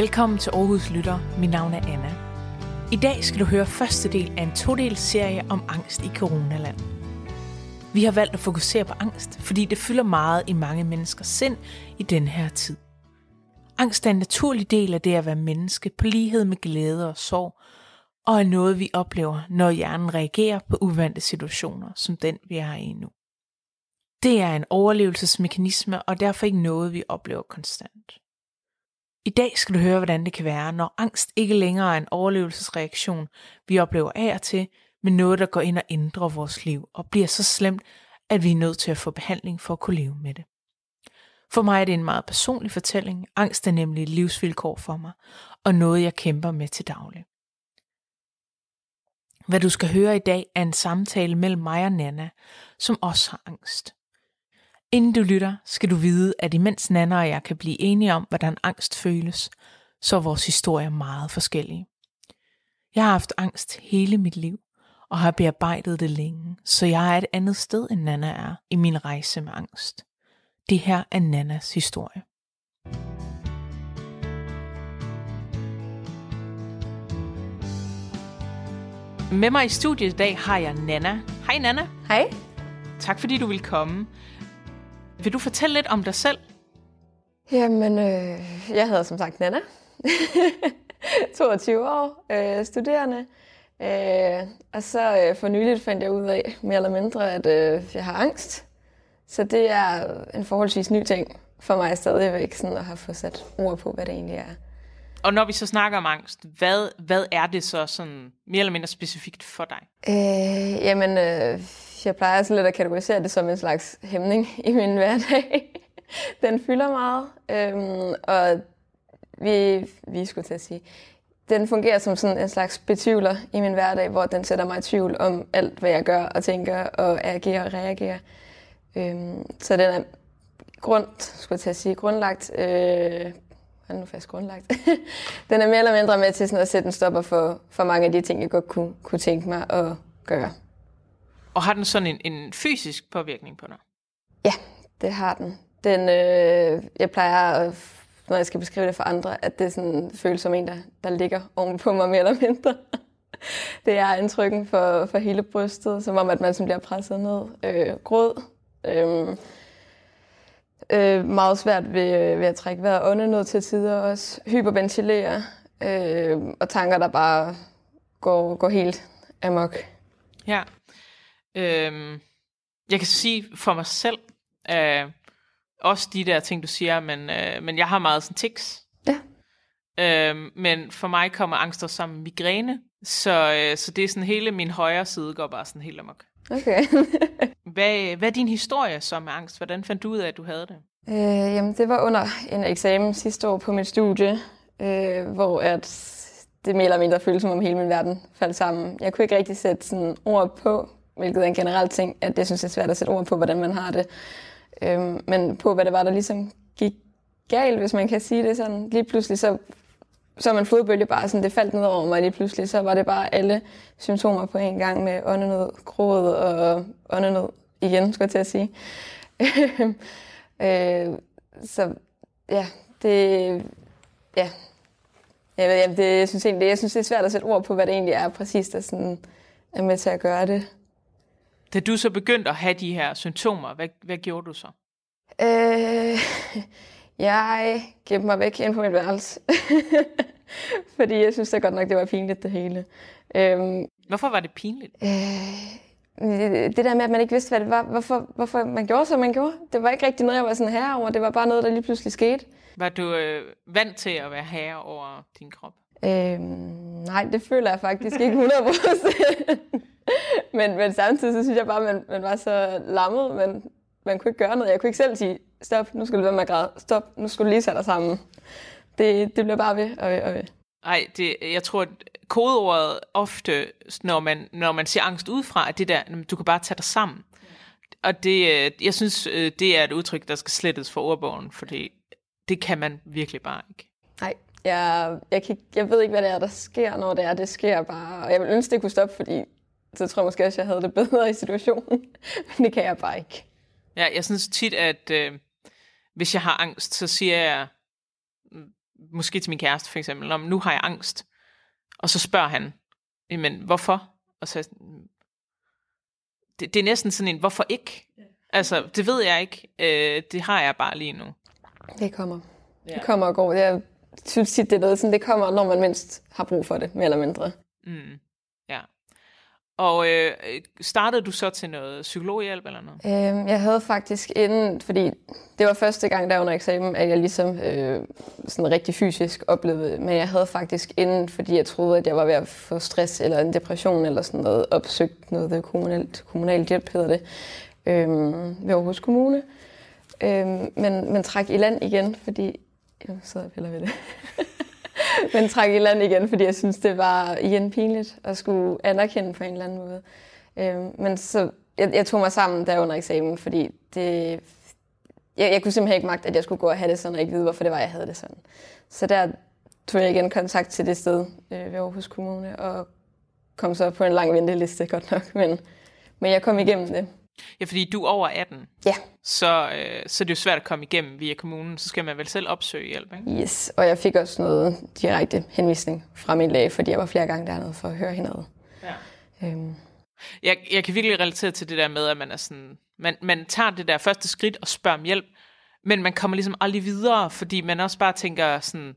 Velkommen til Aarhus Lytter. Mit navn er Anna. I dag skal du høre første del af en todel serie om angst i coronaland. Vi har valgt at fokusere på angst, fordi det fylder meget i mange menneskers sind i den her tid. Angst er en naturlig del af det at være menneske på lighed med glæde og sorg, og er noget, vi oplever, når hjernen reagerer på uvante situationer, som den vi er i nu. Det er en overlevelsesmekanisme, og derfor ikke noget, vi oplever konstant. I dag skal du høre, hvordan det kan være, når angst ikke længere er en overlevelsesreaktion, vi oplever af og til, men noget, der går ind og ændrer vores liv og bliver så slemt, at vi er nødt til at få behandling for at kunne leve med det. For mig er det en meget personlig fortælling. Angst er nemlig et livsvilkår for mig, og noget jeg kæmper med til daglig. Hvad du skal høre i dag er en samtale mellem mig og Nana, som også har angst. Inden du lytter, skal du vide, at imens Nana og jeg kan blive enige om, hvordan angst føles, så er vores historier meget forskellige. Jeg har haft angst hele mit liv, og har bearbejdet det længe, så jeg er et andet sted end Nana er i min rejse med angst. Det her er Nanas historie. Med mig i studiet i dag har jeg Nana. Hej Nana. Hej. Tak fordi du vil komme. Vil du fortælle lidt om dig selv? Jamen, øh, jeg hedder som sagt Nana. 22 år, øh, studerende. Øh, og så øh, for nyligt fandt jeg ud af, mere eller mindre, at øh, jeg har angst. Så det er en forholdsvis ny ting for mig stadigvæk, sådan at have fået sat ord på, hvad det egentlig er. Og når vi så snakker om angst, hvad, hvad er det så sådan mere eller mindre specifikt for dig? Øh, jamen, øh, jeg plejer sådan lidt at kategorisere det som en slags hæmning i min hverdag. den fylder meget, øhm, og vi, vi skulle til at sige, den fungerer som sådan en slags betvivler i min hverdag, hvor den sætter mig i tvivl om alt, hvad jeg gør og tænker og agerer og reagerer. Øhm, så den er grund, skulle jeg til at sige, grundlagt, øh, er nu fast grundlagt, den er mere eller mindre med til sådan at sætte en stopper for, for mange af de ting, jeg godt kunne, kunne tænke mig at gøre. Og har den sådan en, en fysisk påvirkning på dig? Ja, det har den. den øh, jeg plejer, når jeg skal beskrive det for andre, at det sådan, føles som en, der, der ligger oven på mig mere eller mindre. det er indtrykken for, for hele brystet, som om, at man sådan bliver presset ned. Øh, gråd. Øh, øh, meget svært ved, ved at trække vejret åndenød til tider også. Hyperventilere. Øh, og tanker, der bare går, går helt amok. Ja. Øhm, jeg kan sige for mig selv, øh, også de der ting, du siger, men, øh, men jeg har meget sådan tics. Ja. Øhm, men for mig kommer angst også sammen med migræne, så, øh, så det er sådan hele min højre side går bare sådan helt amok. Okay. hvad, hvad er din historie så med angst? Hvordan fandt du ud af, at du havde det? Øh, jamen, det var under en eksamen sidste år på mit studie, øh, hvor at det mere eller mindre føltes som om hele min verden faldt sammen. Jeg kunne ikke rigtig sætte sådan ord på, hvilket er en generel ting, at jeg synes, det er svært at sætte ord på, hvordan man har det. Øhm, men på, hvad det var, der ligesom gik galt, hvis man kan sige det sådan. Lige pludselig så, så man fodbølge bare sådan, det faldt ned over mig lige pludselig, så var det bare alle symptomer på en gang med åndenød, gråd og åndenød igen, skulle jeg til at sige. øh, så ja, det, ja, jeg, ved, jeg, det, jeg, synes egentlig, jeg synes, det er svært at sætte ord på, hvad det egentlig er præcis, der sådan er med til at gøre det. Da du så begyndte at have de her symptomer, hvad, hvad gjorde du så? Øh, jeg gemte mig væk ind på mit værelse. Fordi jeg synes da godt nok, det var pinligt det hele. Øhm, Hvorfor var det pinligt? Øh, det der med, at man ikke vidste, hvad det var, hvorfor, hvorfor man gjorde, som man gjorde. Det var ikke rigtig noget, jeg var sådan herre over. Det var bare noget, der lige pludselig skete. Var du øh, vant til at være herre over din krop? Øhm, nej, det føler jeg faktisk ikke 100 men, men samtidig så synes jeg bare, at man, man var så lammet, men man kunne ikke gøre noget. Jeg kunne ikke selv sige, stop, nu skal du være med at græde. Stop, nu skal du lige sætte dig sammen. Det, det bliver bare ved og ved og ved. Ej, det, jeg tror, at kodeordet ofte, når man, når man ser angst udefra, er det der, du kan bare tage dig sammen. Og det, jeg synes, øh, det er et udtryk, der skal slettes for ordbogen, fordi det kan man virkelig bare ikke. Nej, jeg, jeg, kan, jeg ved ikke, hvad det er, der sker, når det er, det sker bare. Og jeg vil ønske, det kunne stoppe, fordi så tror jeg måske også, jeg havde det bedre i situationen. Men det kan jeg bare ikke. Ja, jeg synes tit, at øh, hvis jeg har angst, så siger jeg, måske til min kæreste for eksempel, om nu har jeg angst, og så spørger han, men hvorfor? Og så det, det er næsten sådan en, hvorfor ikke? Altså, det ved jeg ikke. Øh, det har jeg bare lige nu. Det kommer. Ja. Det kommer og går. Jeg synes tit, det er noget sådan, det kommer, når man mindst har brug for det, mere eller mindre. Mm. Og øh, startede du så til noget psykologhjælp eller noget? Øhm, jeg havde faktisk inden, fordi det var første gang der under eksamen, at jeg ligesom øh, sådan rigtig fysisk oplevede men jeg havde faktisk inden, fordi jeg troede, at jeg var ved at få stress eller en depression eller sådan noget, opsøgt noget kommunalt, kommunalt hjælp hedder det, øh, ved Aarhus Kommune. Øh, men, men træk i land igen, fordi... Jeg sidder og piller ved det. men trak i land igen, fordi jeg synes, det var igen pinligt at skulle anerkende på en eller anden måde. Øh, men så jeg, jeg tog mig sammen der under eksamen, fordi det, jeg, jeg kunne simpelthen ikke magte, at jeg skulle gå og have det sådan, og ikke vide, hvorfor det var, jeg havde det sådan. Så der tog jeg igen kontakt til det sted øh, ved Aarhus Kommune, og kom så på en lang venteliste, godt nok, men, men jeg kom igennem det. Ja, fordi du er over 18. Ja. Så, øh, så det er jo svært at komme igennem via kommunen. Så skal man vel selv opsøge hjælp, ikke? Yes, og jeg fik også noget direkte henvisning fra min læge, fordi jeg var flere gange dernede for at høre hende Ja. Øhm. Jeg, jeg kan virkelig relatere til det der med, at man er sådan... Man, man tager det der første skridt og spørger om hjælp, men man kommer ligesom aldrig videre, fordi man også bare tænker sådan...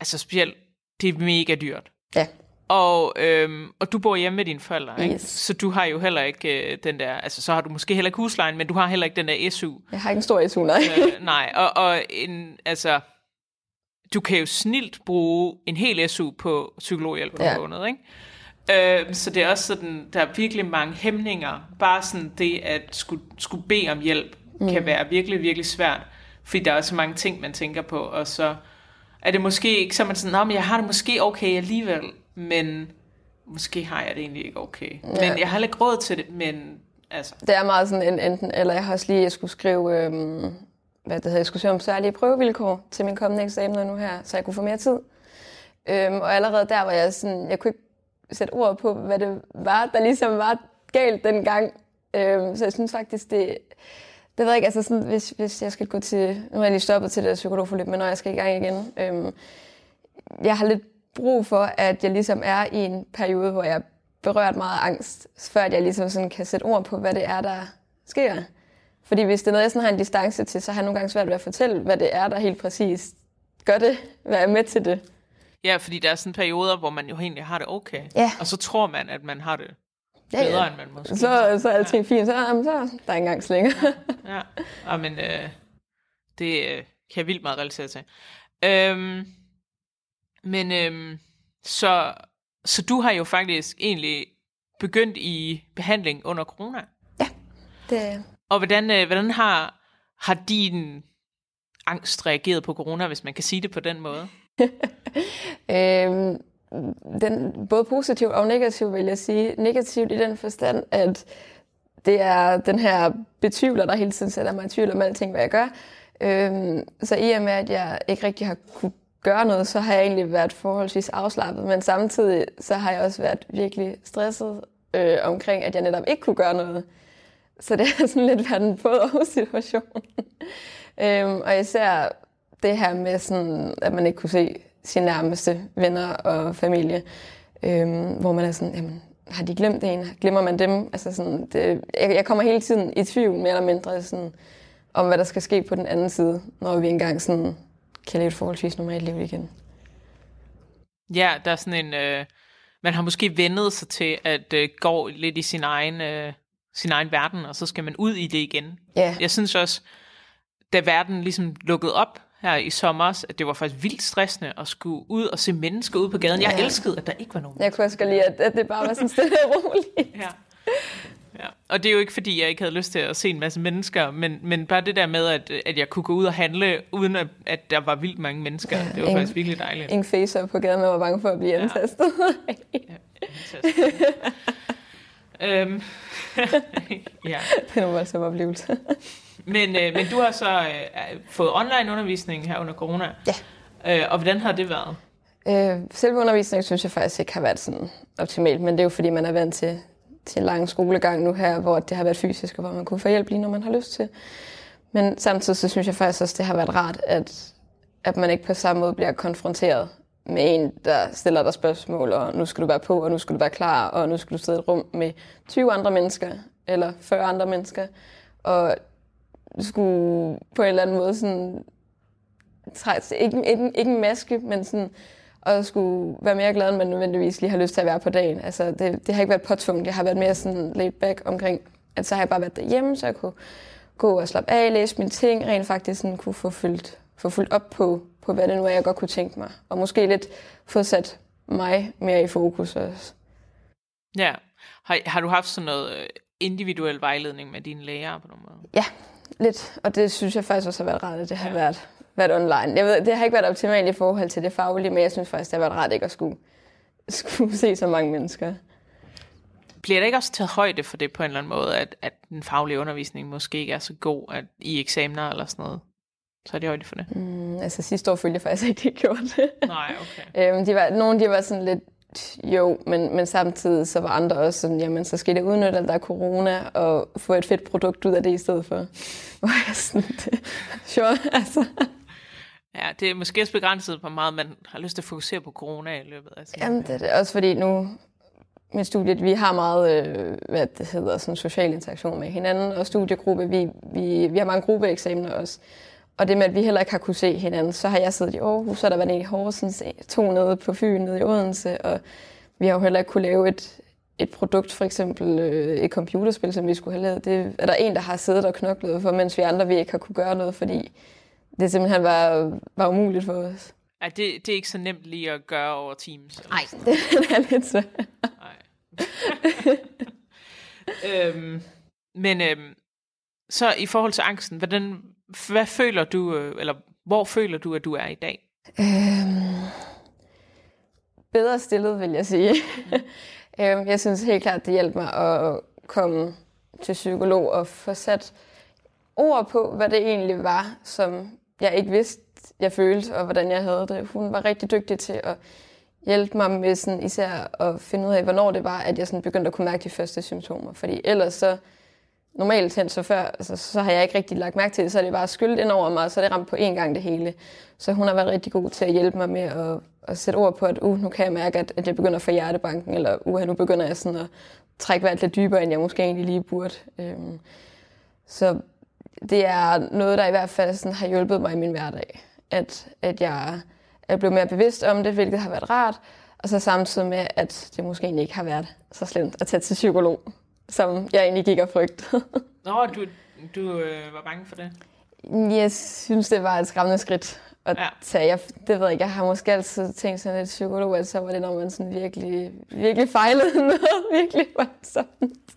Altså specielt, det er mega dyrt. Ja. Og, øhm, og du bor hjemme med dine forældre, ikke? Yes. så du har jo heller ikke øh, den der, altså så har du måske heller ikke huslejen, men du har heller ikke den der SU. Jeg har ikke en stor SU, nej. øh, nej, og, og en, altså, du kan jo snilt bruge en hel SU på psykologhjælp på ja. måned, ikke? Øh, så det er også sådan, der er virkelig mange hæmninger. Bare sådan det at skulle, skulle bede om hjælp, mm. kan være virkelig, virkelig svært. Fordi der er så mange ting, man tænker på, og så er det måske ikke, så man sådan, men jeg har det måske okay alligevel men måske har jeg det egentlig ikke okay. Ja. Men jeg har heller ikke råd til det, men altså... Det er meget sådan en enten, eller jeg har også lige, jeg skulle skrive, øhm, hvad det hedder, jeg skulle søge om særlige prøvevilkår til min kommende eksamen nu her, så jeg kunne få mere tid. Øhm, og allerede der var jeg sådan, jeg kunne ikke sætte ord på, hvad det var, der ligesom var galt dengang. Øhm, så jeg synes faktisk, det, det ved jeg ikke, altså sådan, hvis, hvis jeg skal gå til, nu har jeg lige stoppet til det psykologforløb, men når jeg skal i gang igen, øhm, jeg har lidt brug for, at jeg ligesom er i en periode, hvor jeg er berørt meget af angst, før jeg ligesom sådan kan sætte ord på, hvad det er, der sker. Fordi hvis det er noget, jeg sådan har en distance til, så har jeg nogle gange svært ved at fortælle, hvad det er, der helt præcis gør det, hvad er med til det. Ja, fordi der er sådan perioder, hvor man jo egentlig har det okay. Ja. Og så tror man, at man har det bedre, ja, ja. end man måske Så, så er alting ja. fint, så, jamen, så der er ikke engang slinger. ja, ja. men øh, det øh, kan jeg vildt meget relatere til. Øhm, men øhm, så, så du har jo faktisk egentlig begyndt i behandling under corona. Ja, det Og hvordan, øh, hvordan har, har din angst reageret på corona, hvis man kan sige det på den måde? øhm, den, både positivt og negativt, vil jeg sige. Negativt i den forstand, at det er den her betvivler, der hele tiden sætter mig i tvivl om alting, hvad jeg gør. Øhm, så i og med, at jeg ikke rigtig har kunne gøre noget, så har jeg egentlig været forholdsvis afslappet, men samtidig så har jeg også været virkelig stresset øh, omkring, at jeg netop ikke kunne gøre noget. Så det har sådan lidt været en både og situation. øhm, og især det her med, sådan, at man ikke kunne se sine nærmeste venner og familie, øhm, hvor man er sådan, jamen, har de glemt en? Glemmer man dem? Altså sådan, det, jeg, jeg kommer hele tiden i tvivl, mere eller mindre, sådan, om hvad der skal ske på den anden side, når vi engang sådan kan leve et forholdsvis normalt liv igen. Ja, der er sådan en... Øh, man har måske vendet sig til at øh, gå lidt i sin egen, øh, sin egen verden, og så skal man ud i det igen. Ja. Jeg synes også, da verden ligesom lukkede op her i sommer, at det var faktisk vildt stressende at skulle ud og se mennesker ud på gaden. Jeg ja. elskede, at der ikke var nogen. Jeg kunne også godt lide, at, at det bare var sådan stille og roligt. ja. Ja. Og det er jo ikke, fordi jeg ikke havde lyst til at se en masse mennesker, men, men bare det der med, at, at jeg kunne gå ud og handle, uden at, at der var vildt mange mennesker. Ja, det var ingen, faktisk virkelig dejligt. Ingen facer på gaden, man var bange for at blive antastet. Ja, ja øhm, ja. Det var så oplevelse. men, øh, men du har så øh, fået online undervisning her under corona. Ja. Øh, og hvordan har det været? Øh, selve undervisningen synes jeg faktisk ikke har været sådan optimalt, men det er jo fordi, man er vant til til lang skolegang nu her, hvor det har været fysisk, og hvor man kunne få hjælp lige, når man har lyst til. Men samtidig så synes jeg faktisk også, det har været rart, at at man ikke på samme måde bliver konfronteret med en, der stiller dig spørgsmål, og nu skal du være på, og nu skal du være klar, og nu skal du sidde i et rum med 20 andre mennesker, eller 40 andre mennesker, og du skulle på en eller anden måde sådan, ikke, ikke, ikke en maske, men sådan, og skulle være mere glad, end man nødvendigvis lige har lyst til at være på dagen. Altså, det, det har ikke været påtvunget, det har været mere sådan laid back omkring, at så har jeg bare været derhjemme, så jeg kunne gå og slappe af, læse mine ting, rent faktisk sådan kunne få fyldt, få fyldt op på, på, hvad det nu er, jeg godt kunne tænke mig. Og måske lidt få sat mig mere i fokus også. Ja. Har, har du haft sådan noget øh, individuel vejledning med dine læger på nogen måde? Ja, lidt. Og det synes jeg faktisk også har været rart, at det har ja. været, været online. Jeg ved, det har ikke været optimalt i forhold til det faglige, men jeg synes faktisk, det har været rart ikke at skulle, skulle se så mange mennesker. Bliver der ikke også taget højde for det på en eller anden måde, at, at den faglige undervisning måske ikke er så god at, i eksamener eller sådan noget? Så er det højde for det? Mm, altså sidste år følte jeg faktisk ikke, det gjorde det. Nej, okay. øhm, de var, nogle de var sådan lidt, jo, men, men samtidig så var andre også sådan, jamen så skal det udnytte, at der er corona, og få et fedt produkt ud af det i stedet for. Hvor jeg sådan, det, sure, altså. Ja, det er måske også begrænset på meget, man har lyst til at fokusere på corona i løbet af Jamen, det er det også, fordi nu med studiet, vi har meget, øh, hvad det hedder, sådan social interaktion med hinanden, og studiegruppe, vi, vi, vi har mange gruppeeksamener også. Og det med, at vi heller ikke har kunne se hinanden, så har jeg siddet i Aarhus, så der var en i Horsens, to nede på Fyn, nede i Odense, og vi har jo heller ikke kunne lave et, et produkt, for eksempel øh, et computerspil, som vi skulle have lavet. Det er der en, der har siddet og knoklet for, mens vi andre vi ikke har kunne gøre noget, fordi det simpelthen var, var umuligt for os. Ja, det, det er ikke så nemt lige at gøre over Teams? Nej, det er lidt svært. øhm, men øhm, så i forhold til angsten, hvordan, hvad føler du, øh, eller hvor føler du, at du er i dag? Øhm, bedre stillet, vil jeg sige. øhm, jeg synes helt klart, det hjælper mig at komme til psykolog og få sat ord på, hvad det egentlig var, som jeg ikke vidste, jeg følte, og hvordan jeg havde det. Hun var rigtig dygtig til at hjælpe mig med sådan, især at finde ud af, hvornår det var, at jeg sådan begyndte at kunne mærke de første symptomer. Fordi ellers så, normalt hen, så før, altså, så har jeg ikke rigtig lagt mærke til det, så er det bare skyldt ind over mig, og så er det ramt på én gang det hele. Så hun har været rigtig god til at hjælpe mig med at, at sætte ord på, at uh, nu kan jeg mærke, at, at jeg begynder at få hjertebanken, eller uh, nu begynder jeg sådan at trække vejret lidt dybere, end jeg måske egentlig lige burde. Øhm, så det er noget, der i hvert fald sådan har hjulpet mig i min hverdag. At, at jeg er blevet mere bevidst om det, hvilket har været rart. Og så samtidig med, at det måske egentlig ikke har været så slemt at tage til psykolog, som jeg egentlig gik og frygtede. Nå, du, du øh, var bange for det? Jeg synes, det var et skræmmende skridt at ja. tage. Jeg, det ved jeg ikke, jeg har måske altid tænkt sådan lidt psykolog, at så var det, når man sådan virkelig, virkelig fejlede noget, virkelig voldsomt.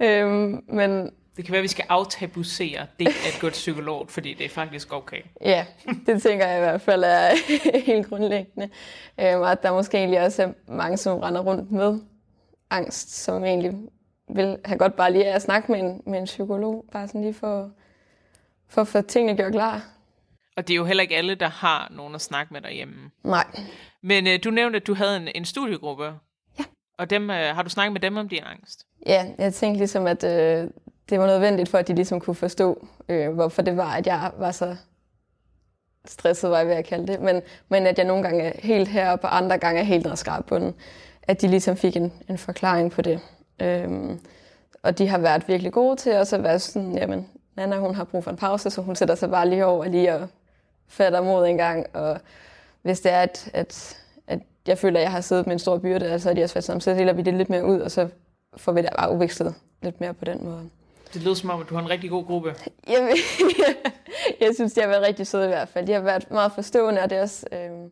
øhm, men det kan være, at vi skal aftabusere det at gå til psykolog, fordi det er faktisk okay. Ja, det tænker jeg i hvert fald er helt grundlæggende. Øhm, og at der måske egentlig også er mange, som render rundt med angst, som egentlig vil have godt bare lige at snakke med en, med en psykolog, bare sådan lige for, for at få tingene gjort klar. Og det er jo heller ikke alle, der har nogen at snakke med derhjemme. Nej. Men øh, du nævnte, at du havde en, en studiegruppe. Ja. Og dem, øh, har du snakket med dem om din angst? Ja, jeg tænkte ligesom, at øh, det var nødvendigt for, at de ligesom kunne forstå, øh, hvorfor det var, at jeg var så stresset, var jeg ved at kalde det. Men, men at jeg nogle gange er helt her, og andre gange er helt skarp på den. At de ligesom fik en, en forklaring på det. Øhm, og de har været virkelig gode til også at være sådan, jamen, Nana hun har brug for en pause, så hun sætter sig bare lige over lige og fatter mod en gang. Og hvis det er, at, at, at jeg føler, at jeg har siddet med en stor byrde, altså er de har svært sådan, så deler vi det lidt mere ud, og så får vi det bare udvekslet lidt mere på den måde. Det lyder som om, at du har en rigtig god gruppe. Jeg, jeg synes, de har været rigtig søde i hvert fald. De har været meget forstående, og det er også... Øh,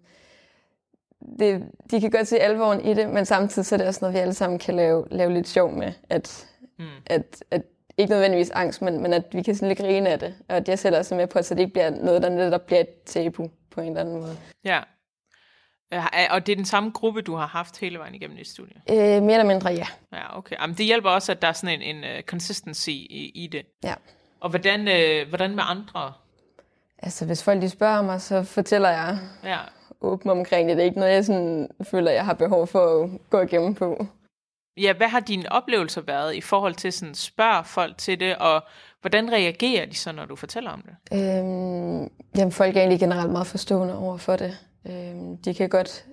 det, de kan godt se alvoren i det, men samtidig så er det også noget, vi alle sammen kan lave, lave lidt sjov med. At, mm. at, at ikke nødvendigvis angst, men, men at vi kan sådan lidt grine af det. Og at jeg sætter også med på, at så det ikke bliver noget, der netop bliver et tabu på en eller anden måde. Ja. Og det er den samme gruppe, du har haft hele vejen igennem i studiet? Øh, mere eller mindre, ja. Ja, okay. Jamen, det hjælper også, at der er sådan en, en uh, consistency i, i det. Ja. Og hvordan, uh, hvordan med andre? Altså, hvis folk de spørger mig, så fortæller jeg ja. åbent omkring det. Det er ikke noget, jeg sådan, føler, jeg har behov for at gå igennem på. ja, hvad har dine oplevelser været i forhold til sådan, spørg folk til det, og hvordan reagerer de så, når du fortæller om det? Øhm, jamen, folk er egentlig generelt meget forstående over for det. Øh, de kan godt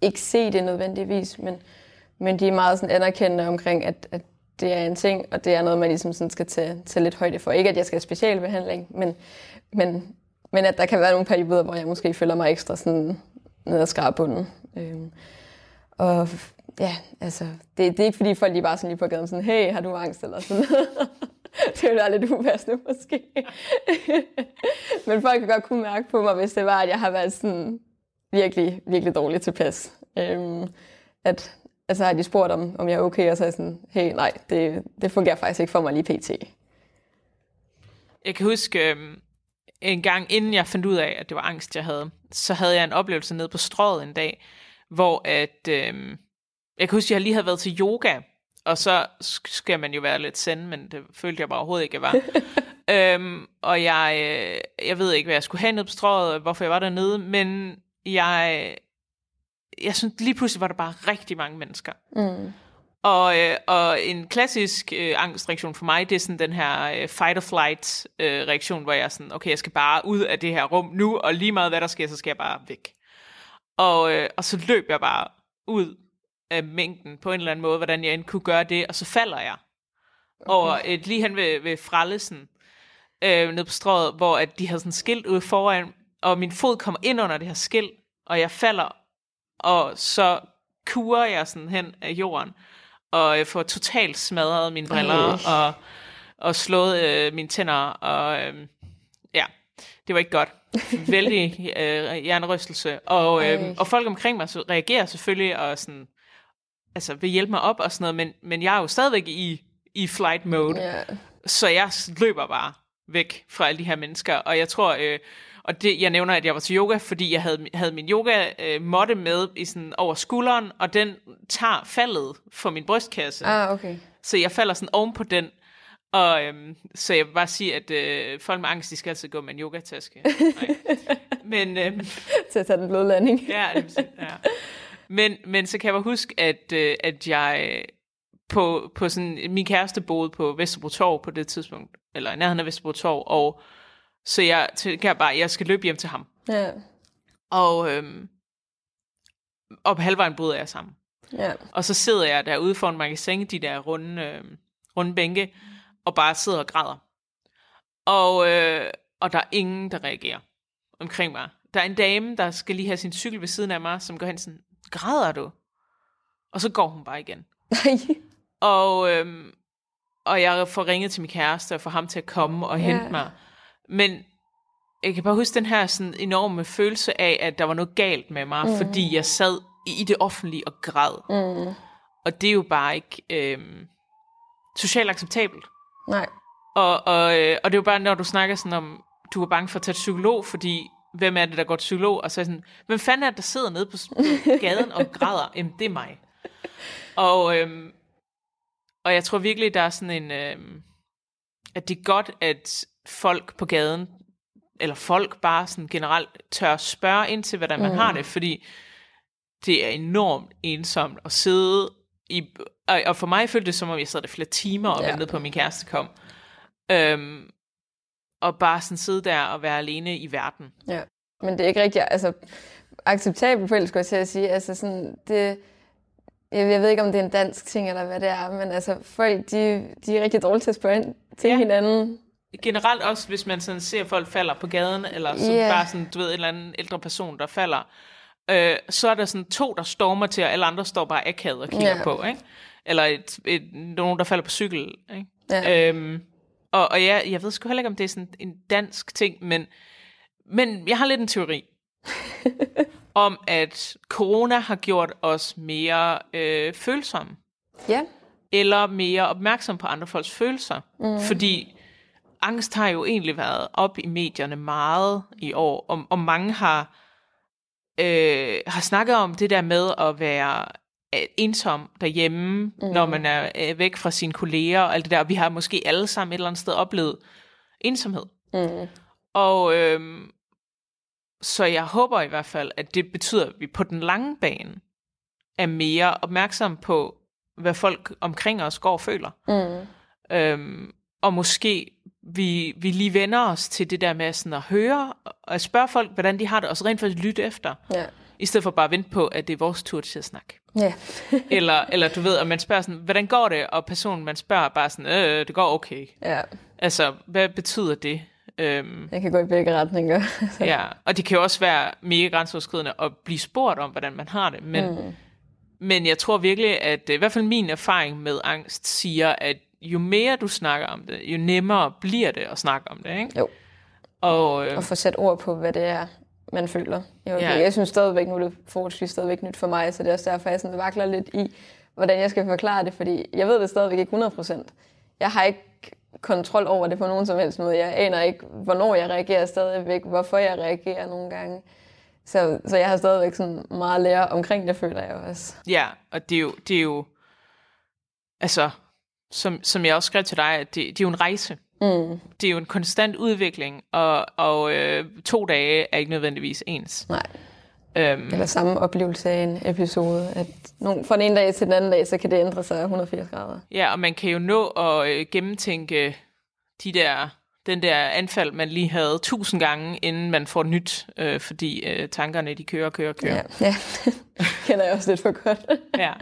ikke se det nødvendigvis, men, men de er meget sådan anerkendende omkring, at, at det er en ting, og det er noget, man ligesom sådan skal tage, tage lidt højde for. Ikke, at jeg skal have specialbehandling, men, men, men at der kan være nogle perioder, hvor jeg måske føler mig ekstra sådan ned ad skarbunden. Øhm, og ja, altså, det, det er ikke fordi folk lige bare sådan lige på gaden sådan, hey, har du angst eller sådan Det ville være lidt upassende måske. Men folk kan godt kunne mærke på mig, hvis det var, at jeg har været sådan virkelig, virkelig dårlig tilpas. Øhm, at, altså har de spurgt, om, om jeg er okay, og så er jeg sådan, hey, nej, det, det fungerer faktisk ikke for mig lige pt. Jeg kan huske, øhm, en gang inden jeg fandt ud af, at det var angst, jeg havde, så havde jeg en oplevelse nede på strået en dag, hvor at, øhm, jeg kan huske, at jeg lige havde været til yoga, og så skal man jo være lidt send, men det følte jeg bare overhovedet ikke, jeg var. øhm, og jeg, øh, jeg ved ikke, hvad jeg skulle have ned på strået, hvorfor jeg var dernede, men jeg, jeg synes lige pludselig var der bare rigtig mange mennesker. Mm. Og, øh, og en klassisk øh, angstreaktion for mig, det er sådan den her øh, fight or flight øh, reaktion, hvor jeg er sådan, okay, jeg skal bare ud af det her rum nu, og lige meget hvad der sker, så skal jeg bare væk. Og, øh, og så løb jeg bare ud af mængden på en eller anden måde, hvordan jeg end kunne gøre det, og så falder jeg. Okay. Og et, lige hen ved, ved Frallesen, øh, ned på strået, hvor at de havde sådan skilt ude foran, og min fod kommer ind under det her skilt, og jeg falder, og så kurer jeg sådan hen af jorden, og jeg får totalt smadret mine briller, Ej. og, og slået øh, mine tænder, og øh, ja, det var ikke godt. Vældig øh, hjernerystelse. Og, øh, og folk omkring mig så reagerer selvfølgelig, og sådan, altså vil hjælpe mig op og sådan noget, men, men jeg er jo stadigvæk i, i flight mode. Yeah. Så jeg løber bare væk fra alle de her mennesker, og jeg tror, øh, og det, jeg nævner, at jeg var til yoga, fordi jeg havde, havde min yoga øh, måtte med i sådan over skulderen, og den tager faldet for min brystkasse. Ah, okay. Så jeg falder sådan oven på den, og øhm, så jeg vil bare sige, at øh, folk med angst, de skal altid gå med en yogataske. Men, øhm, til at tage den bløde landing. ja, ja. Men, men så kan jeg bare huske, at, øh, at jeg på, på sådan, min kæreste boede på Vesterbro Torv på det tidspunkt, eller i nærheden af Vesterbro Torv, og så jeg tænker jeg bare, jeg skal løbe hjem til ham. Ja. Og, øhm, og på halvvejen bryder jeg sammen. Ja. Og så sidder jeg derude foran magasin, de der runde, øh, runde bænke, og bare sidder og græder. Og, øh, og der er ingen, der reagerer omkring mig. Der er en dame, der skal lige have sin cykel ved siden af mig, som går hen sådan, græder du? Og så går hun bare igen. Nej. Og, øhm, og jeg får ringet til min kæreste og får ham til at komme og hente ja. mig. Men jeg kan bare huske den her sådan enorme følelse af, at der var noget galt med mig, mm. fordi jeg sad i det offentlige og græd. Mm. Og det er jo bare ikke øhm, socialt acceptabelt. Nej. Og, og, øh, og det er jo bare, når du snakker sådan om, du er bange for at tage psykolog, fordi hvem er det, der går til psykolog? Og så er sådan, hvem fanden er det, der sidder nede på gaden og græder? Jamen, det er mig. Og, øhm, og jeg tror virkelig, der er sådan en, øhm, at det er godt, at folk på gaden, eller folk bare sådan generelt, tør spørge ind til, hvordan man mm. har det, fordi det er enormt ensomt at sidde i, og, og for mig følte det som om, jeg sad der flere timer og ventede ja. på, at min kæreste kom. Øhm, og bare sådan sidde der og være alene i verden. Ja, men det er ikke rigtig altså, acceptabelt for skulle jeg til at sige. Altså sådan, det, jeg ved ikke, om det er en dansk ting, eller hvad det er, men altså, folk, de, de er rigtig dårlige til at spørge til ja. hinanden. Generelt også, hvis man sådan ser folk falder på gaden, eller så yeah. bare sådan, du ved, en eller anden ældre person, der falder, øh, så er der sådan to, der stormer til, og alle andre står bare akavet og kigger yeah. på, ikke? Eller et, et, nogen, der falder på cykel, ikke? Ja. Øhm, og, og jeg, jeg ved sgu heller ikke, om det er sådan en dansk ting, men, men jeg har lidt en teori om, at corona har gjort os mere øh, følsomme. Ja. Eller mere opmærksom på andre folks følelser. Mm. Fordi angst har jo egentlig været op i medierne meget i år, og, og mange har, øh, har snakket om det der med at være ensom derhjemme, mm. når man er øh, væk fra sine kolleger og alt det der. Vi har måske alle sammen et eller andet sted oplevet ensomhed. Mm. Og øhm, så jeg håber i hvert fald, at det betyder, at vi på den lange bane er mere opmærksom på hvad folk omkring os går og føler. Mm. Øhm, og måske vi, vi lige vender os til det der med sådan at høre, og at spørge folk, hvordan de har det, og så rent faktisk lytte efter. Ja. I stedet for bare at vente på, at det er vores tur til at snakke. Ja. eller, eller du ved, at man spørger sådan, hvordan går det? Og personen, man spørger, er bare sådan, øh, det går okay. ja. Altså, hvad betyder det? Øhm, Jeg kan gå i begge retninger. ja, og det kan jo også være mega grænseoverskridende at blive spurgt om, hvordan man har det. Men, mm. men jeg tror virkelig, at i hvert fald min erfaring med angst siger, at jo mere du snakker om det, jo nemmere bliver det at snakke om det. Ikke? Jo. Og, øh, Og få sat ord på, hvad det er, man føler. Jo, Ja. ja. Jeg synes stadigvæk, nu er det forholdsvis stadigvæk nyt for mig, så det er også derfor, jeg sådan vakler lidt i, hvordan jeg skal forklare det, fordi jeg ved det stadigvæk ikke 100%. Jeg har ikke kontrol over det på nogen som helst måde. Jeg aner ikke, hvornår jeg reagerer stadigvæk, hvorfor jeg reagerer nogle gange. Så, så jeg har stadigvæk sådan meget at lære omkring det, føler jeg også. Ja, og det er jo, det er jo altså, som, som jeg også skrev til dig, at det, det er jo en rejse. Mm. Det er jo en konstant udvikling, og, og øh, to dage er ikke nødvendigvis ens. Nej. Øhm, Eller samme oplevelse af en episode. At nogen, fra den ene dag til den anden dag, så kan det ændre sig 180 grader. ja, og man kan jo nå at øh, gennemtænke de der, den der anfald, man lige havde tusind gange, inden man får nyt, øh, fordi øh, tankerne de kører, kører, kører. Ja, ja. kender jeg også lidt for godt. ja.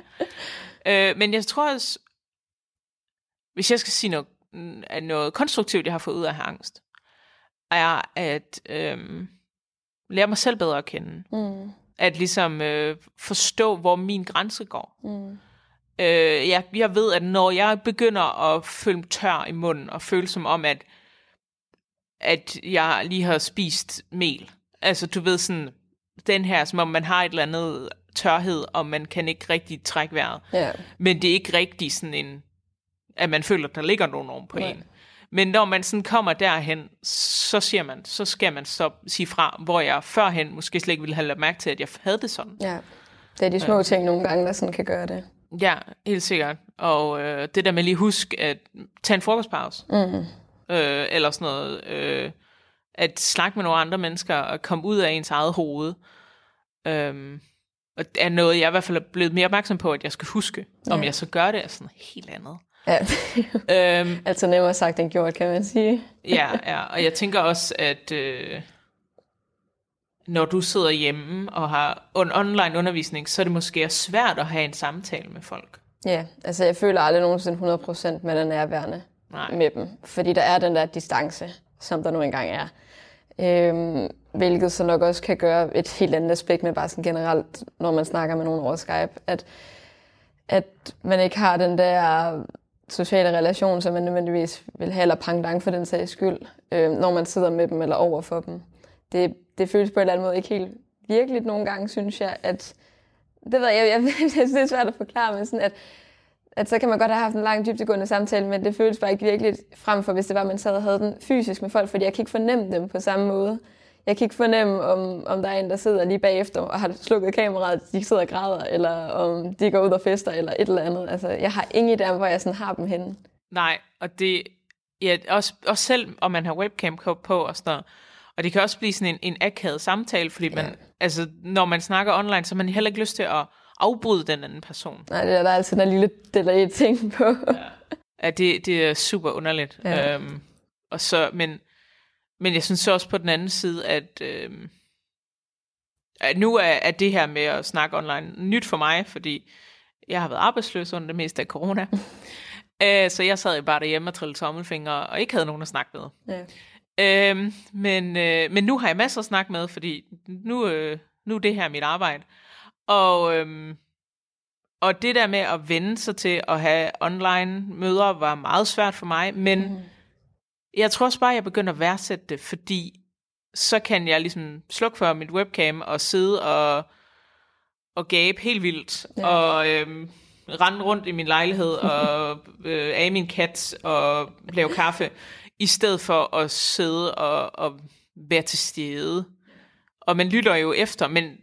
Øh, men jeg tror også, hvis jeg skal sige noget, at noget konstruktivt, jeg har fået ud af have angst, er at øh, lære mig selv bedre at kende. Mm. At ligesom øh, forstå, hvor min grænse går. Mm. Øh, jeg, jeg ved, at når jeg begynder at føle mig tør i munden, og føle som om, at, at jeg lige har spist mel. Altså, du ved sådan, den her, som om man har et eller andet tørhed, og man kan ikke rigtig trække vejret. Ja. Men det er ikke rigtig sådan en, at man føler, at der ligger nogen oven på en. Men når man sådan kommer derhen, så siger man, så skal man så sige fra, hvor jeg førhen måske slet ikke ville have lagt mærke til, at jeg havde det sådan. ja. Det er de små ting nogle gange, der sådan kan gøre det. Ja, helt sikkert. Og øh, det der med lige husk at tage en frokostpause. Mm. Øh, eller sådan noget. Øh, at snakke med nogle andre mennesker og komme ud af ens eget hoved. Øh, og det er noget, jeg i hvert fald er blevet mere opmærksom på, at jeg skal huske. Om Ja. jeg så gør det, er sådan helt andet. Ja. øhm, altså nemmere sagt end gjort, kan man sige. ja, ja, og jeg tænker også, at øh, når du sidder hjemme og har en online undervisning, så er det måske også svært at have en samtale med folk. Ja, altså jeg føler aldrig nogensinde 100% med den nærværende Nej. med dem. Fordi der er den der distance, som der nu engang er. Øhm, hvilket så nok også kan gøre et helt andet aspekt med bare sådan generelt, når man snakker med nogen over Skype, at, at man ikke har den der sociale relation, som man nødvendigvis vil have, eller pangdang for den sags skyld, øh, når man sidder med dem eller over for dem. Det, det føles på en eller anden måde ikke helt virkeligt nogle gange, synes jeg, at det ved jeg, jeg, jeg, jeg synes, det er svært at forklare, men sådan at, at så kan man godt have haft en lang dybtegående samtale, men det føles bare ikke virkeligt frem for, hvis det var, at man sad og havde den fysisk med folk, fordi jeg kan ikke fornemme dem på samme måde. Jeg kan ikke fornemme, om, om der er en, der sidder lige bagefter og har slukket kameraet, de sidder og græder, eller om de går ud og fester, eller et eller andet. Altså, jeg har ingen idé om, hvor jeg sådan har dem henne. Nej, og det, ja, også, også selv om man har webcam på og sådan noget, og det kan også blive sådan en, en akavet samtale, fordi man, Ja. altså, når man snakker online, så har man heller ikke lyst til at afbryde den anden person. Nej, det er der er altid den lille delay ting på. Ja. Ja, det, det er super underligt. Ja. Øhm, og så, men, men jeg synes også på den anden side, at, øhm, at nu er, er det her med at snakke online nyt for mig, fordi jeg har været arbejdsløs under det meste af corona. øh, så jeg sad jo bare derhjemme og trillede tommelfingre, og ikke havde nogen at snakke med. Ja. Øhm, men, øh, men nu har jeg masser at snakke med, fordi nu, øh, nu er det her mit arbejde. Og, øhm, og det der med at vende sig til at have online møder var meget svært for mig, men mm. Jeg tror også bare, at jeg begynder at værdsætte det, fordi så kan jeg ligesom slukke for mit webcam og sidde og, og gabe helt vildt, Ja. og øhm, rende rundt i min lejlighed og øh, af min kat og lave kaffe, i stedet for at sidde og, og være til stede. Og man lytter jo efter, men,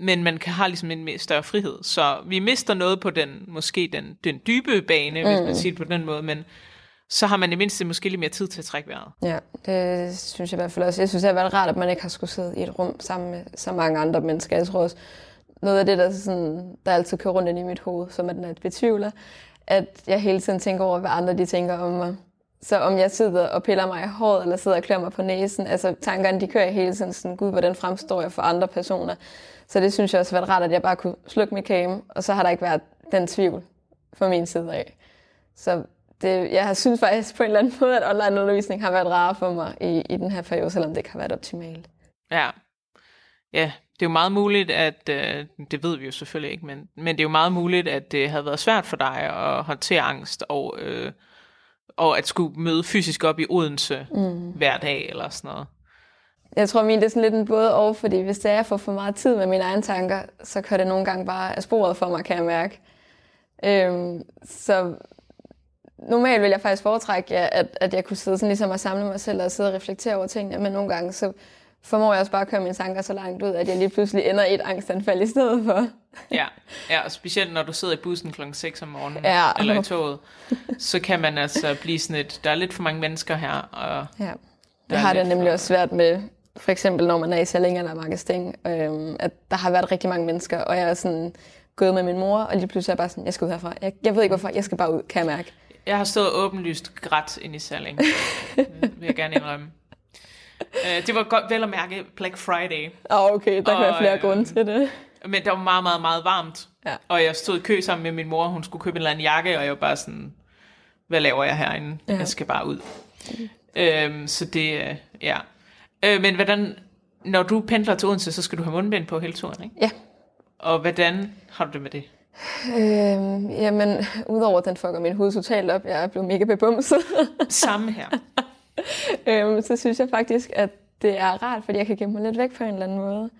men man kan have ligesom en mere større frihed. Så vi mister noget på den, måske den, den dybe bane, mm. hvis man siger det på den måde, men så har man i mindste måske lidt mere tid til at trække vejret. Ja, det synes jeg i hvert fald også. Jeg synes, det har været rart, at man ikke har skulle sidde i et rum sammen med så mange andre mennesker. Jeg tror også, noget af det, der, sådan, der altid kører rundt ind i mit hoved, som er den at betvivler, at jeg hele tiden tænker over, hvad andre de tænker om mig. Så om jeg sidder og piller mig i håret, eller sidder og klør mig på næsen, altså tankerne, de kører hele tiden sådan, gud, hvordan fremstår jeg for andre personer. Så det synes jeg også har været rart, at jeg bare kunne slukke mit kame, og så har der ikke været den tvivl fra min side af. Så det, jeg synes faktisk på en eller anden måde, at online undervisning har været rar for mig i, i den her periode, selvom det ikke har været optimalt. Ja. Ja, det er jo meget muligt, at, øh, det ved vi jo selvfølgelig ikke, men, men det er jo meget muligt, at det havde været svært for dig at håndtere angst, og, øh, og at skulle møde fysisk op i Odense mm. hver dag, eller sådan noget. Jeg tror, min det er sådan lidt en både og, fordi hvis det er, jeg får for meget tid med mine egne tanker, så kører det nogle gange bare af sporet for mig, kan jeg mærke. Øhm, så normalt vil jeg faktisk foretrække, at, at jeg kunne sidde sådan ligesom og samle mig selv og sidde og reflektere over tingene, men nogle gange så formår jeg også bare at køre mine tanker så langt ud, at jeg lige pludselig ender i et angstanfald i stedet for. ja, ja, og specielt når du sidder i bussen klokken 6 om morgenen, ja. eller i toget, så kan man altså blive sådan et, der er lidt for mange mennesker her. Og ja, jeg har det nemlig for... også svært med, for eksempel når man er i Salling eller Markesting, øhm, at der har været rigtig mange mennesker, og jeg er sådan gået med min mor, og lige pludselig er jeg bare sådan, jeg skal ud herfra. Jeg, jeg ved ikke hvorfor, jeg skal bare ud, kan jeg mærke. Jeg har stået åbenlyst grædt ind i Salling, vil jeg gerne indrømme. Uh, det var godt vel at mærke Black Friday. Ah, okay, der kan være flere uh, grunde til det. Men det var meget, meget, meget varmt. Ja. Og jeg stod i kø sammen med min mor, hun skulle købe en eller anden jakke, og jeg var bare sådan, hvad laver jeg herinde? Ja. Jeg skal bare ud. Mm. Uh, så det, uh, ja. Uh, men hvordan, når du pendler til Odense, så skal du have mundbind på hele turen, ikke? Ja. Og hvordan har du det med det? Øhm, jamen, udover at den fucker min hoved totalt op, jeg er blevet mega bebumset. Samme her. øhm, så synes jeg faktisk, at det er rart, fordi jeg kan gemme mig lidt væk på en eller anden måde.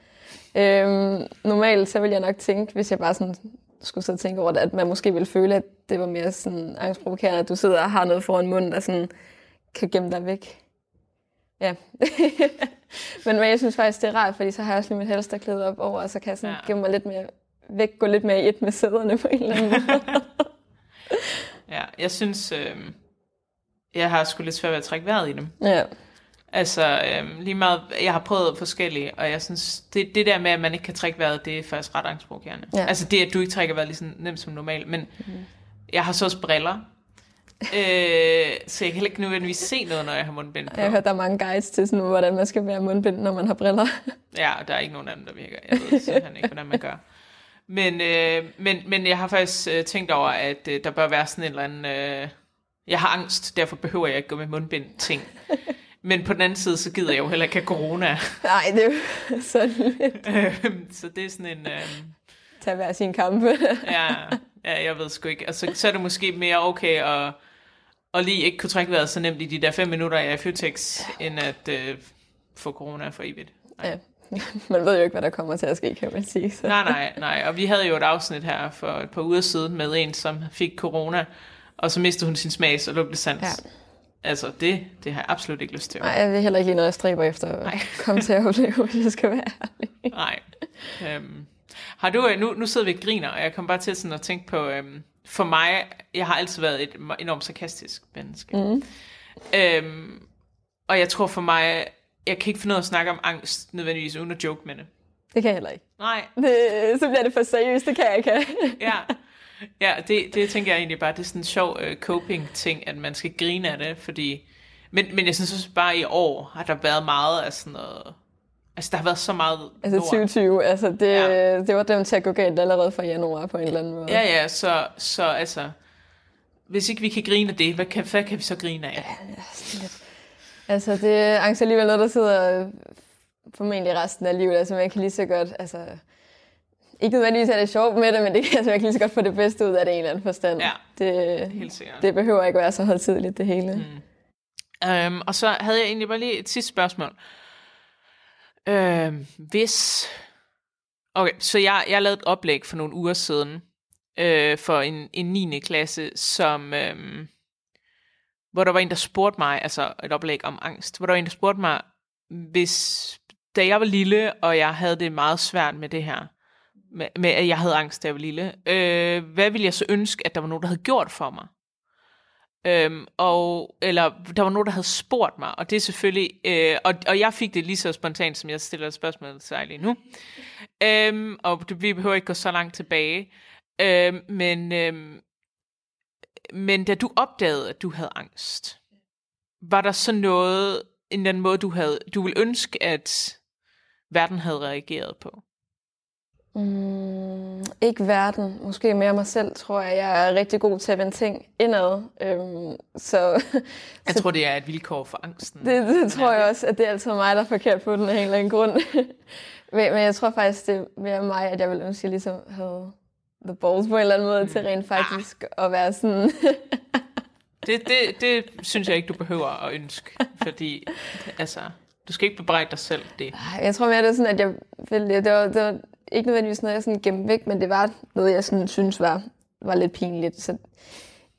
Øhm, normalt så vil jeg nok tænke, hvis jeg bare sådan skulle sidde og tænke over det, at man måske ville føle, at det var mere sådan angstprovokerende, at du sidder og har noget foran munden, der sådan kan gemme dig væk. Ja. men, men jeg synes faktisk, det er rart, fordi så har jeg også lige mit halsterklæde op over, og så kan jeg sådan ja. gemme mig lidt mere væk, gå lidt mere i et med sæderne på en eller anden måde. ja, jeg synes, øh, jeg har sgu lidt svært ved at trække vejret i dem. Ja. Altså, øh, lige meget, jeg har prøvet forskellige, og jeg synes, det, det der med, at man ikke kan trække vejret, det er faktisk ret angstprovokerende. Ja. Altså det, at du ikke trækker vejret lige så nemt som normalt, men mm. jeg har så også briller, øh, så jeg kan heller ikke nødvendigvis se noget, når jeg har mundbind på. Jeg hørt, der er mange guides til, sådan, hvordan man skal være mundbind, når man har briller. ja, der er ikke nogen af dem, der virker. Jeg ved simpelthen ikke, hvordan man gør. Men, øh, men, men jeg har faktisk øh, tænkt over, at øh, der bør være sådan en eller anden... Øh, jeg har angst, derfor behøver jeg ikke gå med mundbind ting. Men på den anden side, så gider jeg jo heller ikke have corona. Nej, det er jo sådan lidt. Øhm, så det er sådan en... Øh, Tag hver sin kampe. ja, ja, jeg ved sgu ikke. Altså, så er det måske mere okay at, at lige ikke kunne trække vejret så nemt i de der fem minutter, jeg er i Føtex, end at øh, få corona for evigt. Nej. Ja, man ved jo ikke, hvad der kommer til at ske, kan man sige. Så. Nej, nej, nej. Og vi havde jo et afsnit her for et par uger siden med en, som fik corona, og så mistede hun sin smags og lugtesans. Ja. Altså, det, det har jeg absolut ikke lyst til. Nej, det er heller ikke noget, jeg stræber efter at nej. komme til at opleve, hvis jeg skal være ærlig. Nej. Øhm, har du, øh, nu, nu sidder vi og griner, og jeg kom bare til sådan at tænke på, øhm, for mig, jeg har altid været et enormt sarkastisk menneske. Mm. Øhm, og jeg tror for mig, jeg kan ikke finde ud af at snakke om angst nødvendigvis uden at joke med det. Det kan jeg heller ikke. Nej. Det, så bliver det for seriøst, det kan jeg ikke. ja, ja det, det tænker jeg egentlig bare, det er sådan en sjov uh, coping-ting, at man skal grine af det, fordi... Men, men jeg synes også bare i år har der været meget af sådan noget... Altså, der har været så meget Altså 2020, altså det, ja. det var dem til at gå galt allerede fra januar på en eller anden måde. Ja, ja, så, så altså... Hvis ikke vi kan grine af det, hvad kan, hvad kan vi så grine af? Ja, det er lidt Altså, det er angst alligevel noget, der sidder formentlig resten af livet. Altså, man kan lige så godt, altså, ikke nødvendigvis er det sjovt med det, men det kan altså, man kan lige så godt få det bedste ud af det en eller anden forstand. Ja, det, helt sikkert. Det behøver ikke være så højtidligt, det hele. Mm. Um, og så havde jeg egentlig bare lige et sidste spørgsmål. Um, hvis... Okay, så jeg, jeg lavede et oplæg for nogle uger siden øh, for en, en 9. klasse, som... Øh, hvor der var en, der spurgte mig, altså et oplæg om angst, hvor der var en, der spurgte mig, hvis, da jeg var lille, og jeg havde det meget svært med det her, med, med at jeg havde angst, da jeg var lille, øh, hvad ville jeg så ønske, at der var nogen, der havde gjort for mig? Øhm, og, eller der var nogen, der havde spurgt mig, og det er selvfølgelig, øh, og, og jeg fik det lige så spontant, som jeg stiller et spørgsmål til dig lige nu. Øhm, og det, vi behøver ikke gå så langt tilbage. Øhm, men, øhm, men da du opdagede, at du havde angst, var der så noget, en eller anden måde, du, havde, du ville ønske, at verden havde reageret på? Mm, ikke verden, måske mere mig selv, tror jeg. Jeg er rigtig god til at vende ting indad. Øhm, så, jeg så, tror, det er et vilkår for angsten. Det, det tror jeg også, at det er altid mig, der er forkert på den af en eller anden grund. men, men jeg tror faktisk, det er mere mig, at jeg vil ønske, at jeg ligesom havde the balls på en eller anden måde, mm. til rent faktisk ah. at være sådan... det, det, det synes jeg ikke, du behøver at ønske, fordi altså, du skal ikke bebrejde dig selv det. Jeg tror mere, det er sådan, at jeg vil, det, var, det var ikke nødvendigvis noget, jeg sådan gemte væk, men det var noget, jeg sådan synes var, var lidt pinligt. Så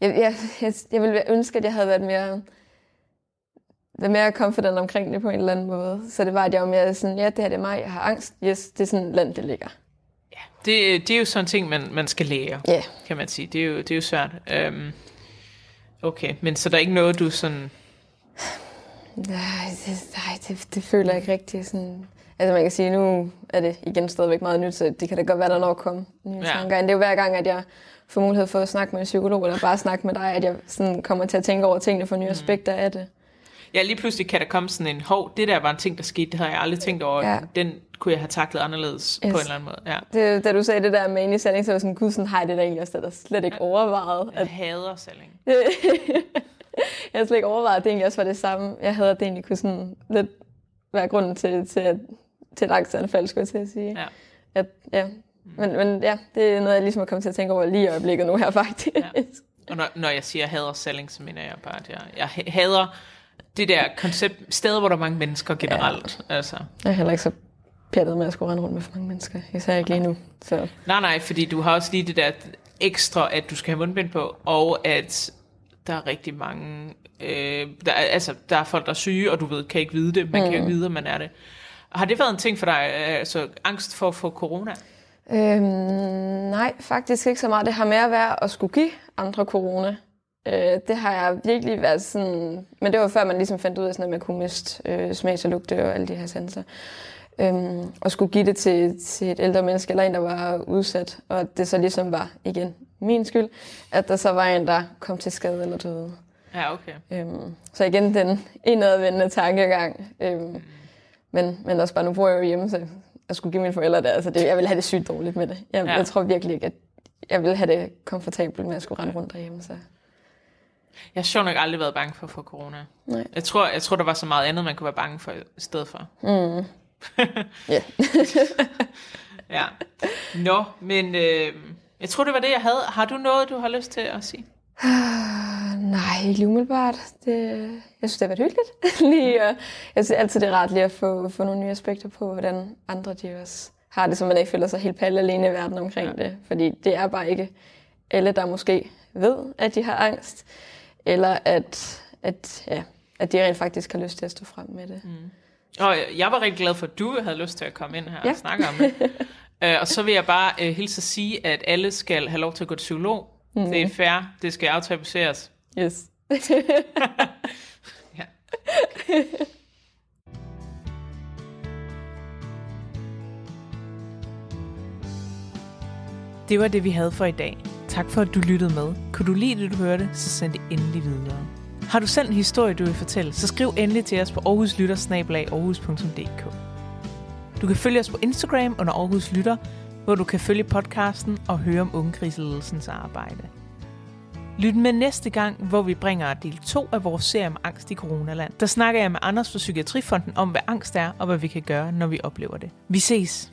jeg, jeg, jeg, jeg ville ønske, at jeg havde været mere, været mere confident omkring det på en eller anden måde. Så det var, at jeg var mere sådan, ja, det her det er mig, jeg har angst. Yes, det er sådan land, det ligger. Det, det er jo sådan en ting, man, man skal lære, yeah. kan man sige. Det er jo, det er jo svært. Um, okay, men så der er ikke noget, du sådan... Nej, det, nej, det, det føler jeg ikke rigtig sådan... Altså man kan sige, nu er det igen stadigvæk meget nyt, så det kan da godt være, der når komme nye ja. tanker. Det er jo hver gang, at jeg får mulighed for at snakke med en psykolog, eller bare snakke med dig, at jeg sådan kommer til at tænke over tingene for nye mm. aspekter af det. Ja, lige pludselig kan der komme sådan en, hov, det der var en ting, der skete, det har jeg aldrig tænkt over. Ja. Den kunne jeg have taklet anderledes yes. på en eller anden måde. Ja. Det, da du sagde det der med ind i salling, så var sådan, gud, sådan har det der egentlig også, der slet ikke ja. overvejet. At... Jeg hader salling. jeg har slet ikke overvejet, at det egentlig også var det samme. Jeg havde det egentlig kunne sådan lidt være grunden til, til at til et angstanfald, skulle jeg til at sige. Ja. At, ja. Men, men ja, det er noget, jeg ligesom er kommet til at tænke over lige i øjeblikket nu her, faktisk. Ja. Og når, når jeg siger hader selling, så mener jeg bare, at jeg, jeg hader det der koncept, steder, hvor der er mange mennesker generelt. Ja. Altså. Jeg er heller ikke så pjattet med at skulle rende rundt med for mange mennesker, især ikke lige nu. Så. Nej, nej, fordi du har også lige det der ekstra, at du skal have mundbind på, og at der er rigtig mange, øh, der, altså, der er folk, der er syge, og du ved, kan ikke vide det, man mm. kan ikke vide, at man er det. Har det været en ting for dig, altså angst for at få corona? Øhm, nej, faktisk ikke så meget. Det har mere været at skulle give andre corona. Øh, det har jeg virkelig været sådan... Men det var før, man ligesom fandt ud af, sådan, at man kunne miste øh, smag og lugte og alle de her sanser. Øhm, og skulle give det til, til et ældre menneske eller en, der var udsat. Og det så ligesom var, igen, min skyld, at der så var en, der kom til skade eller døde. Ja, okay. Øhm, så igen den indadvendende tankegang. Øhm, mm men, men også bare, nu bor jeg jo hjemme, så jeg skulle give mine forældre det. Altså det, jeg vil have det sygt dårligt med det. Jeg, ja. jeg tror virkelig ikke, at jeg vil have det komfortabelt med at skulle rende rundt derhjemme. Så. Jeg har sjovt nok aldrig været bange for at få corona. Nej. Jeg tror, jeg tror, der var så meget andet, man kunne være bange for i stedet for. Mm. Ja. ja. Nå, men øh, jeg tror, det var det, jeg havde. Har du noget, du har lyst til at sige? Nej, ikke umiddelbart. Det, jeg synes, det har været hyggeligt. lige, og jeg synes altid, det er rart lige at få, få nogle nye aspekter på, hvordan andre de også har det, så man ikke føler sig helt palle alene i verden omkring ja. det. Fordi det er bare ikke alle, der måske ved, at de har angst, eller at, at, ja, at de rent faktisk har lyst til at stå frem med det. Mm. Og jeg var rigtig glad for, at du havde lyst til at komme ind her ja. og snakke om det. uh, og så vil jeg bare uh, hilse at sige, at alle skal have lov til at gå til psykolog. Mm. Det er fair. Det skal aftabuseres. Yes. ja. Det var det, vi havde for i dag. Tak for, at du lyttede med. Kunne du lide det, du hørte, så send det endelig videre. Har du selv en historie, du vil fortælle, så skriv endelig til os på aarhuslytter.aarhus.dk. Du kan følge os på Instagram under Aarhus Lytter, hvor du kan følge podcasten og høre om ungekriseledelsens arbejde. Lyt med næste gang, hvor vi bringer del 2 af vores serie om angst i coronaland. Der snakker jeg med Anders fra Psykiatrifonden om, hvad angst er og hvad vi kan gøre, når vi oplever det. Vi ses!